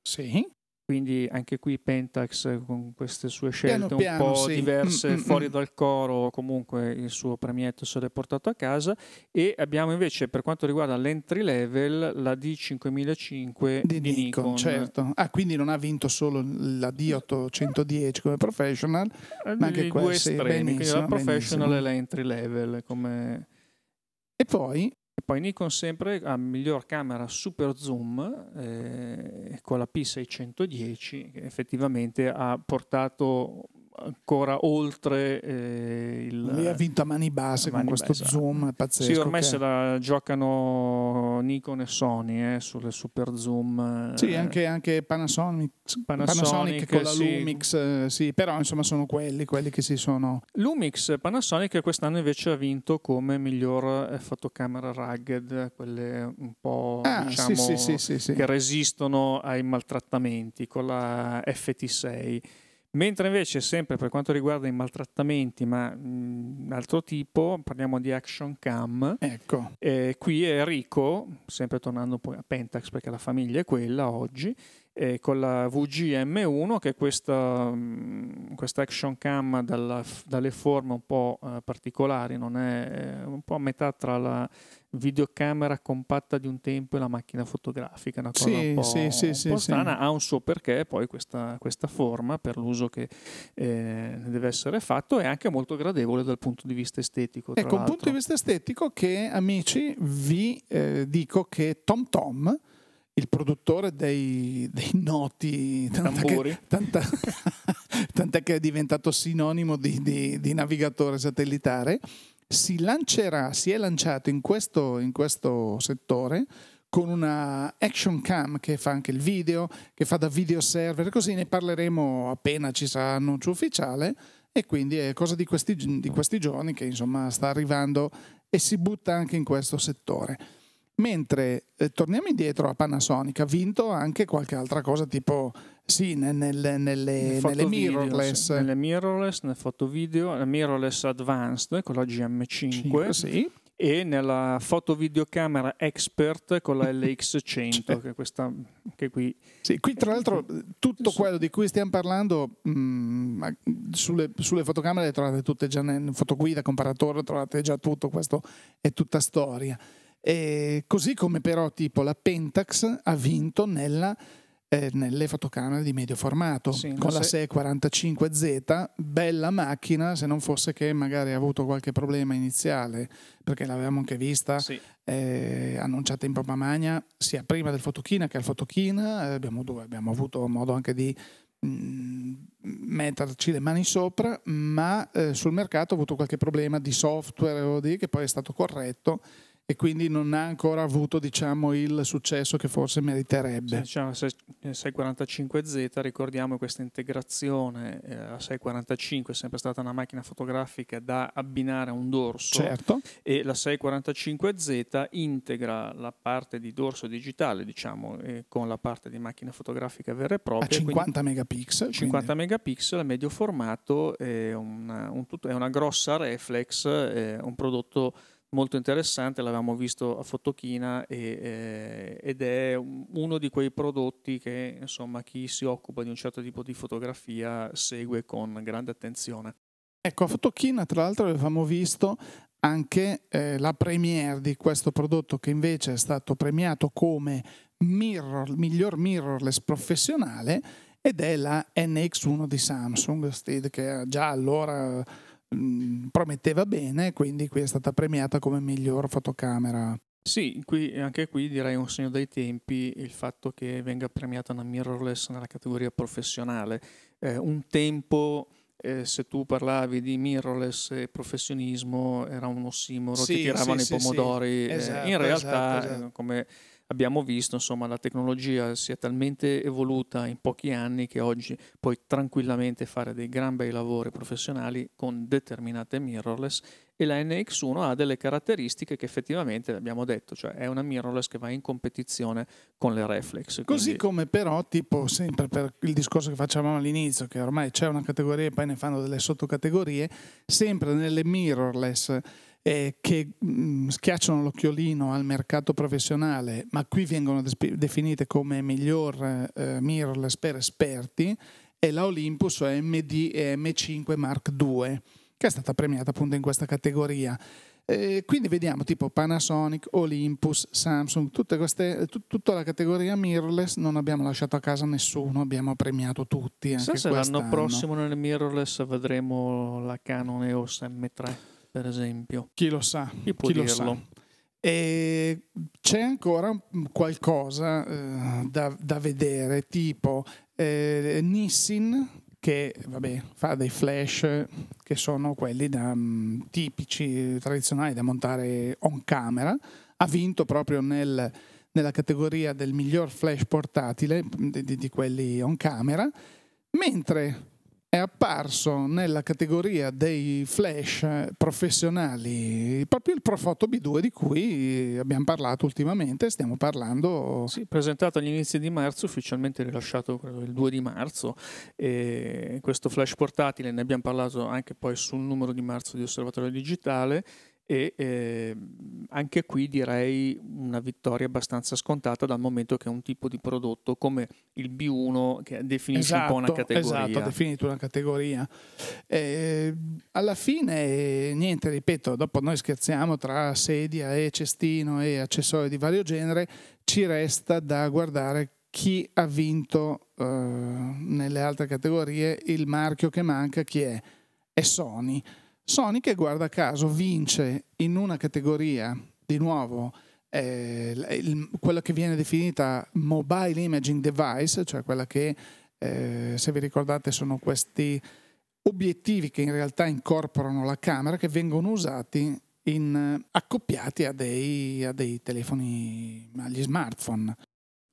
Sì quindi anche qui Pentax con queste sue scelte piano, un po' sì. diverse mm, mm, fuori mm. dal coro comunque il suo premietto se l'è portato a casa e abbiamo invece per quanto riguarda l'entry level la D5005 di, di Nikon, Nikon, certo ah quindi non ha vinto solo la D810 come professional eh, ma anche quella sì, quindi la professional benissimo. e l'entry level come... e poi poi Nikon sempre ha miglior camera super zoom eh, con la P610 che effettivamente ha portato ancora oltre eh, il... Lui ha vinto a mani basse a con mani questo basse. zoom pazzesco. Sì, ormai se la giocano Nikon e Sony eh, sulle super zoom. Sì, anche, anche Panasonic, Panasonic, Panasonic, con la. Lumix, eh, sì, però insomma sono quelli, quelli che si sono... Lumix Panasonic quest'anno invece ha vinto come miglior eh, fotocamera rugged, quelle un po' ah, diciamo sì, sì, che resistono ai maltrattamenti con la FT6. Mentre invece, sempre per quanto riguarda i maltrattamenti, ma mh, altro tipo, parliamo di Action Cam. Ecco. Eh, qui è Rico, sempre tornando poi a Pentax perché la famiglia è quella oggi, eh, con la VGM1 che è questa, mh, questa action cam dalla, dalle forme un po' eh, particolari, non è, un po' a metà tra la videocamera compatta di un tempo e la macchina fotografica, una cosa sì, un po', sì, sì, un po strana, ha un suo perché poi questa, questa forma per l'uso che eh, deve essere fatto è anche molto gradevole dal punto di vista estetico. Ecco, un punto di vista estetico che amici vi eh, dico che Tom Tom il produttore dei, dei noti tamburi, tant'è che, tant'è che, è diventato sinonimo di, di, di navigatore satellitare. Si lancerà, si è lanciato in questo, in questo settore con una action cam che fa anche il video, che fa da video server, così ne parleremo appena ci sarà annuncio ufficiale. E quindi è cosa di questi, di questi giorni che insomma sta arrivando e si butta anche in questo settore. Mentre eh, torniamo indietro a Panasonic, ha vinto anche qualche altra cosa tipo sì, nel, nelle, nelle, nelle mirrorless. Sì. Nelle mirrorless, nel foto video, la mirrorless advanced con la GM5. 5, sì e nella fotovideocamera expert con la LX100 cioè. che, questa, che qui sì, qui tra l'altro tutto quello di cui stiamo parlando mh, mm, sulle, sulle, fotocamere le trovate tutte già in fotoguida comparatore trovate già tutto questo è tutta storia e così come però tipo la Pentax ha vinto nella eh, nelle fotocamere di medio formato sì, con la 645Z, bella macchina se non fosse che magari ha avuto qualche problema iniziale perché l'avevamo anche vista sì. eh, annunciata in pompa magna sia prima del Fotochina che al Fotochina, eh, abbiamo, abbiamo avuto modo anche di mm, metterci le mani sopra, ma eh, sul mercato ha avuto qualche problema di software di che poi è stato corretto e quindi non ha ancora avuto diciamo, il successo che forse meriterebbe. Diciamo, 645Z, ricordiamo questa integrazione, eh, la 645 è sempre stata una macchina fotografica da abbinare a un dorso certo. e la 645Z integra la parte di dorso digitale diciamo, eh, con la parte di macchina fotografica vera e propria. A 50 megapixel. 50 quindi. megapixel, medio formato, è una, un, è una grossa reflex, è un prodotto molto interessante, l'avevamo visto a Fotochina e, eh, ed è uno di quei prodotti che insomma chi si occupa di un certo tipo di fotografia segue con grande attenzione. Ecco, a Fotochina tra l'altro avevamo visto anche eh, la premiere di questo prodotto che invece è stato premiato come mirror, miglior mirrorless professionale ed è la NX1 di Samsung, che già allora Mm, prometteva bene, quindi qui è stata premiata come miglior fotocamera. Sì, qui, anche qui direi un segno dei tempi il fatto che venga premiata una mirrorless nella categoria professionale. Eh, un tempo, eh, se tu parlavi di mirrorless e professionismo, era un ossimoro, sì, ti tiravano sì, i pomodori. Sì, esatto, eh, in realtà, esatto, esatto. Eh, come abbiamo visto, insomma, la tecnologia si è talmente evoluta in pochi anni che oggi puoi tranquillamente fare dei gran bei lavori professionali con determinate mirrorless e la NX1 ha delle caratteristiche che effettivamente abbiamo detto, cioè è una mirrorless che va in competizione con le reflex. Quindi... Così come però, tipo sempre per il discorso che facevamo all'inizio, che ormai c'è una categoria e poi ne fanno delle sottocategorie, sempre nelle mirrorless eh, che mh, mm, schiacciano l'occhiolino al mercato professionale, ma qui vengono desp- definite come miglior eh, mirrorless per esperti, è la Olympus MD M5 Mark II, che è stata premiata appunto in questa categoria. Eh, quindi vediamo tipo Panasonic, Olympus, Samsung, tutte queste, t- tutta la categoria mirrorless non abbiamo lasciato a casa nessuno, abbiamo premiato tutti. Anche se l'anno prossimo nelle mirrorless vedremo la Canon EOS M3 per esempio. Chi lo sa? Chi può chi dirlo? Lo sa. E c'è ancora qualcosa eh, da, da, vedere, tipo eh, Nissin che vabbè, fa dei flash che sono quelli da, um, tipici, tradizionali da montare on camera, ha vinto proprio nel, nella categoria del miglior flash portatile di, di, di quelli on camera, mentre è apparso nella categoria dei flash professionali proprio il Profoto B2 di cui abbiamo parlato ultimamente, stiamo parlando... Sì, presentato agli inizi di marzo, ufficialmente rilasciato il 2 di marzo, questo flash portatile ne abbiamo parlato anche poi sul numero di marzo di Osservatorio Digitale e eh, anche qui direi una vittoria abbastanza scontata dal momento che è un tipo di prodotto come il B1 che definisce esatto, un po' una esatto, categoria. Esatto, ha definito una categoria. Eh, alla fine, niente, ripeto, dopo noi scherziamo tra sedia e cestino e accessori di vario genere, ci resta da guardare chi ha vinto eh, nelle altre categorie, il marchio che manca, chi è? È Sony Sony che guarda caso vince in una categoria di nuovo eh, il, quella che viene definita mobile imaging device, cioè quella che eh, se vi ricordate sono questi obiettivi che in realtà incorporano la camera che vengono usati in, accoppiati a dei, a dei telefoni, agli smartphone.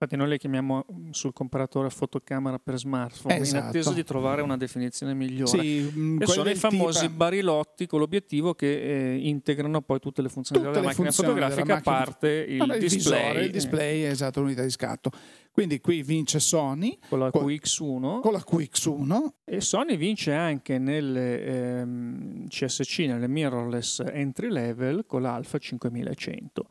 Infatti noi le chiamiamo mm, sul comparatore fotocamera per smartphone esatto. in attesa di trovare una definizione migliore. Sì, mm, e sono i famosi tipa... barilotti con l'obiettivo che eh, integrano poi tutte le funzioni tutte della le macchina fotografica, a parte il, il display. Visore, il display, esatto, l'unità di scatto. Quindi qui vince Sony con la QX1. Con la QX1. E Sony vince anche nelle ehm, CSC, nelle mirrorless entry level con l'Alpha 5100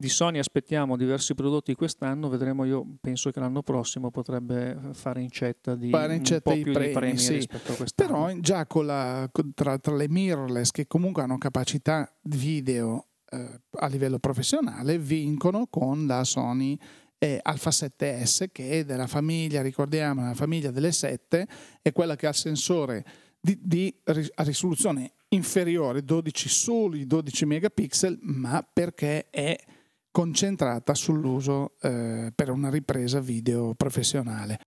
di Sony aspettiamo diversi prodotti quest'anno, vedremo io penso che l'anno prossimo potrebbe fare incetta di incetta un po' più premi, di premi sì. rispetto a quest'anno. Però già con la, tra, tra, le mirrorless che comunque hanno capacità video eh, a livello professionale vincono con la Sony eh, Alpha 7S che è della famiglia, ricordiamo, la famiglia delle 7, è quella che ha il sensore di, di a risoluzione inferiore, 12 soli 12 megapixel, ma perché è concentrata sull'uso eh, per una ripresa video professionale.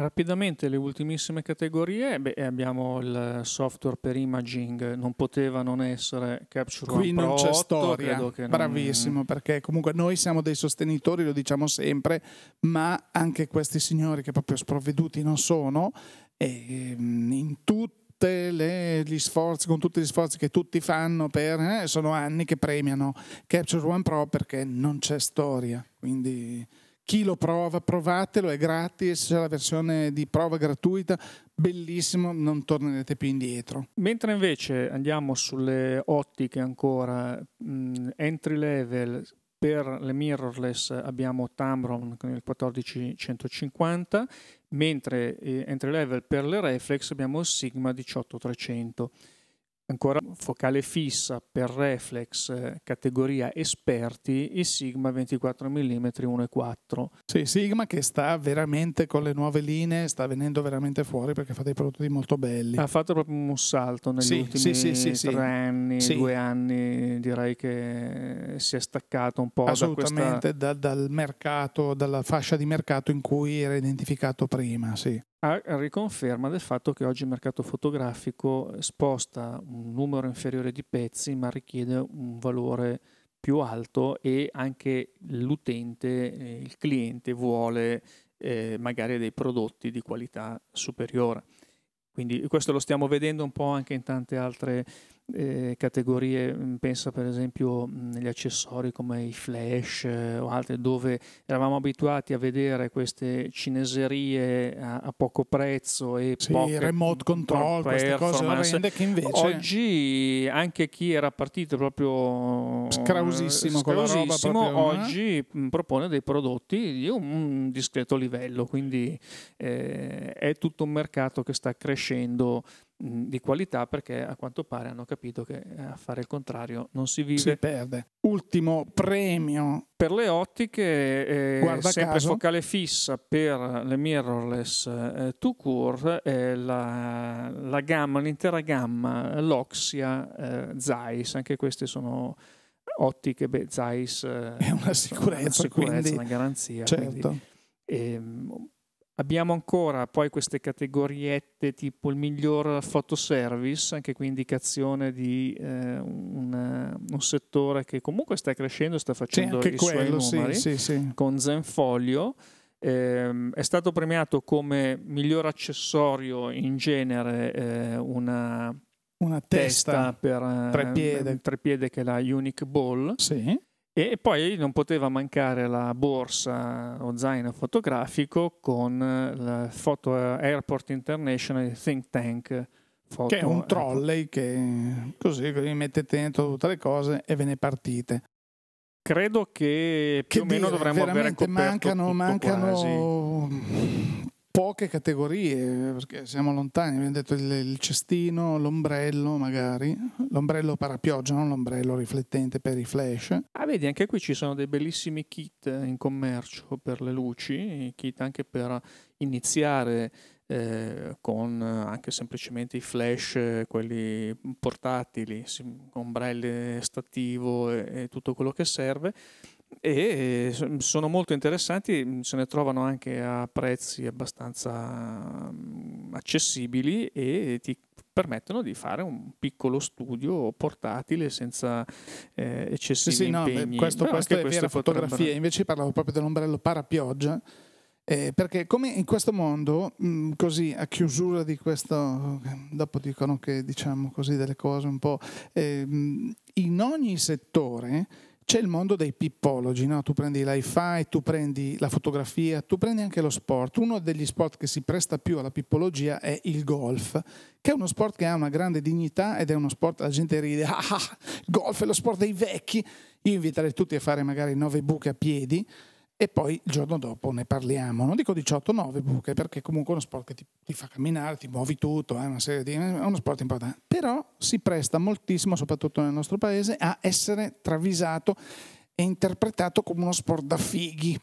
Rapidamente le ultimissime categorie, beh, abbiamo il software per imaging, non poteva non essere Capture Qui One non Pro c'è 8, storia, bravissimo, non... perché comunque noi siamo dei sostenitori, lo diciamo sempre, ma anche questi signori che proprio sprovveduti non sono, ehm, in tutto gli sforzi, con tutti gli sforzi che tutti fanno per, eh, sono anni che premiano Capture One Pro perché non c'è storia. Quindi chi lo prova, provatelo, è gratis, c'è la versione di prova gratuita, bellissimo, non tornerete più indietro. Mentre invece andiamo sulle ottiche ancora, mh, entry level, per le mirrorless abbiamo Tamron con il 14150 mentre eh, entry level per le reflex abbiamo il Sigma 18300 Ancora focale fissa per reflex eh, categoria esperti il Sigma 24 mm 1.4. Sì, Sigma che sta veramente con le nuove linee, sta venendo veramente fuori perché fa dei prodotti molto belli. Ha fatto proprio un salto negli sì, ultimi sì, sì, sì, tre anni, due anni, direi che si è staccato un po' Assolutamente da questa... da, dal mercato, dalla fascia di mercato in cui era identificato prima, sì a riconferma del fatto che oggi il mercato fotografico sposta un numero inferiore di pezzi ma richiede un valore più alto e anche l'utente, eh, il cliente vuole eh, magari dei prodotti di qualità superiore. Quindi questo lo stiamo vedendo un po' anche in tante altre eh, categorie, mm, pensa per esempio mm, negli accessori come i flash eh, o altre dove eravamo abituati a vedere queste cineserie a, a poco prezzo e sì, poche, remote control, queste cose orrende che invece oggi anche chi era partito proprio scrausissimo, con la roba proprio, eh? oggi eh? propone dei prodotti di un discreto livello, quindi eh, è tutto un mercato che sta crescendo di qualità perché a quanto pare hanno capito che eh, a fare il contrario non si vive. Si perde. Ultimo premio. Per le ottiche, eh, sempre caso. focale fissa per le mirrorless eh, to cure, eh, la, la, gamma, l'intera gamma Loxia eh, Zeiss, anche queste sono ottiche, beh, Zeiss eh, è una sicurezza, una, sicurezza, quindi, una garanzia. Certo. Quindi, ehm, Abbiamo ancora poi queste categoriette tipo il miglior fotoservice, anche qui indicazione di eh, un, un, settore che comunque sta crescendo, sta facendo sì, i quello, suoi numeri sì, sì, con Zenfolio. Eh, è stato premiato come miglior accessorio in genere eh, una, una testa, testa per trepiede. Eh, trepiede che è la Unique Ball. Sì. E poi non poteva mancare la borsa o zaino fotografico con la Photo Airport International Think Tank. Photo, che è un trolley che così vi mettete dentro tutte le cose e ve ne partite. Credo che più che o meno dire, dovremmo avere coperto mancano, mancano quasi poche categorie, perché siamo lontani, abbiamo detto il, cestino, l'ombrello magari, l'ombrello parapioggia, non l'ombrello riflettente per i flash. Ah, vedi, anche qui ci sono dei bellissimi kit in commercio per le luci, kit anche per iniziare eh, con anche semplicemente i flash, quelli portatili, ombrelle stativo e, e tutto quello che serve e sono molto interessanti, se ne trovano anche a prezzi abbastanza accessibili e ti permettono di fare un piccolo studio portatile senza eh, eccessivi sì, sì, no, impegni. questo, questo è vera fotografia, potrebbero... invece parlavo proprio dell'ombrello parapioggia eh, perché come in questo mondo, mh, mm, così a chiusura di questo, dopo dicono che diciamo così delle cose un po', eh, in ogni settore c'è il mondo dei pippologi, no? tu prendi l'hi-fi, tu prendi la fotografia, tu prendi anche lo sport. Uno degli sport che si presta più alla pippologia è il golf, che è uno sport che ha una grande dignità ed è uno sport, la gente ride, ah, ah golf è lo sport dei vecchi. Io inviterei tutti a fare magari nove buche a piedi, e poi il giorno dopo ne parliamo. Non dico 18-9 buche perché comunque è uno sport che ti, ti fa camminare, ti muovi tutto, è, di, è, uno sport importante, però si presta moltissimo, soprattutto nel nostro paese, a essere travisato e interpretato come uno sport da fighi.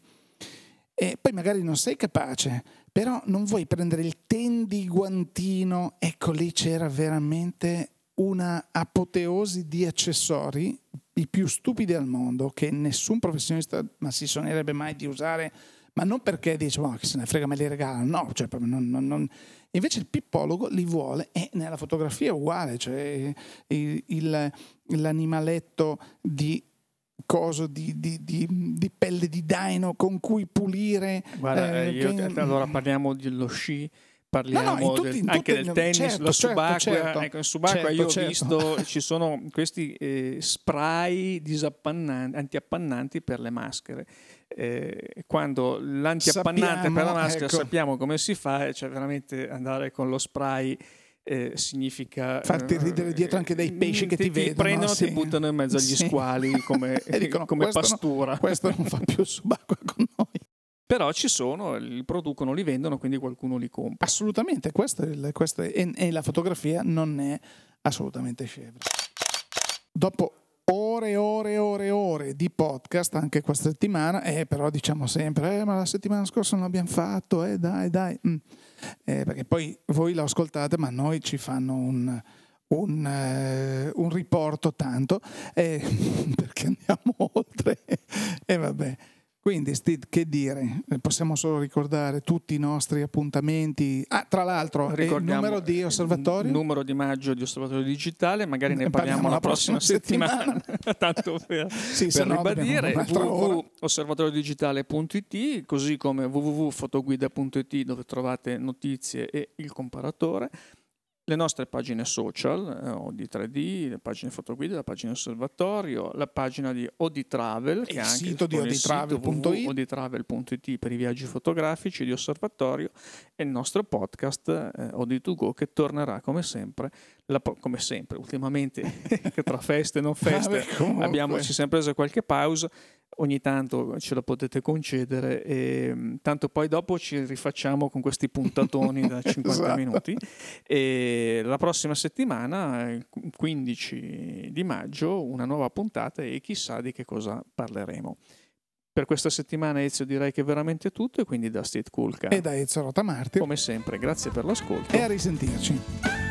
E poi magari non sei capace, però non vuoi prendere il tendi guantino, ecco lì c'era veramente una apoteosi di accessori i più stupidi al mondo che nessun professionista ma si sognerebbe mai di usare ma non perché dice oh, che se ne frega me li regalano no cioè, non, non, non. invece il pippologo li vuole e nella fotografia è uguale cioè il, il, l'animaletto di coso di, di, di, di, pelle di daino con cui pulire Guarda, eh, io, che... allora parliamo dello sci parliamo no, no, tutti, del, anche del tennis, certo, la certo, subacquea. Certo, ecco, subacquea certo, io ho certo. visto ci sono questi eh, spray antiappannanti per le maschere. Eh, quando l'antiappannante sappiamo, per la maschera ecco. sappiamo come si fa, cioè veramente andare con lo spray. Eh, significa farti ridere dietro anche dei pesci che ti, ti vedono prendono e sì. ti buttano in mezzo agli sì. squali come, dicono, come questo pastura no, questo non fa più subacquea con noi però ci sono, li producono, li vendono, quindi qualcuno li compra. Assolutamente, questo è il, questo è, e, e, la fotografia non è assolutamente scevra. Dopo ore e ore e ore e ore di podcast anche questa settimana, eh, però diciamo sempre, eh, ma la settimana scorsa non l'abbiamo fatto, eh, dai, dai. Mm. Eh, perché poi voi lo ascoltate, ma noi ci fanno un, un, uh, un riporto tanto, eh, perché andiamo oltre. E vabbè. Quindi, Steve, che dire? Eh, possiamo solo ricordare tutti i nostri appuntamenti. Ah, tra l'altro, il numero di osservatorio? Il numero di maggio di osservatorio digitale, magari ne, ne parliamo, parliamo, la prossima, prossima settimana. settimana. Tanto per, sì, per ribadire, www.osservatoriodigitale.it, così come www.fotoguida.it dove trovate notizie e il comparatore le nostre pagine social, eh, OD3D, le pagine fotoguida, la pagina osservatorio, la pagina di OD Travel, che il è anche sito di odtravel.it odtravel.it per i viaggi fotografici di osservatorio e il nostro podcast eh, OD2Go che tornerà come sempre, la, come sempre, ultimamente tra feste e non feste abbiamo, ci siamo presi qualche pausa ogni tanto ce la potete concedere e mm, tanto poi dopo ci rifacciamo con questi puntatoni da 50 esatto. minuti. E la prossima settimana il 15 di maggio una nuova puntata e chissà di che cosa parleremo. Per questa settimana Ezio direi che è veramente tutto e quindi da Steve Kulka. E da Ezio Rotamarti. Come sempre grazie per l'ascolto. E a risentirci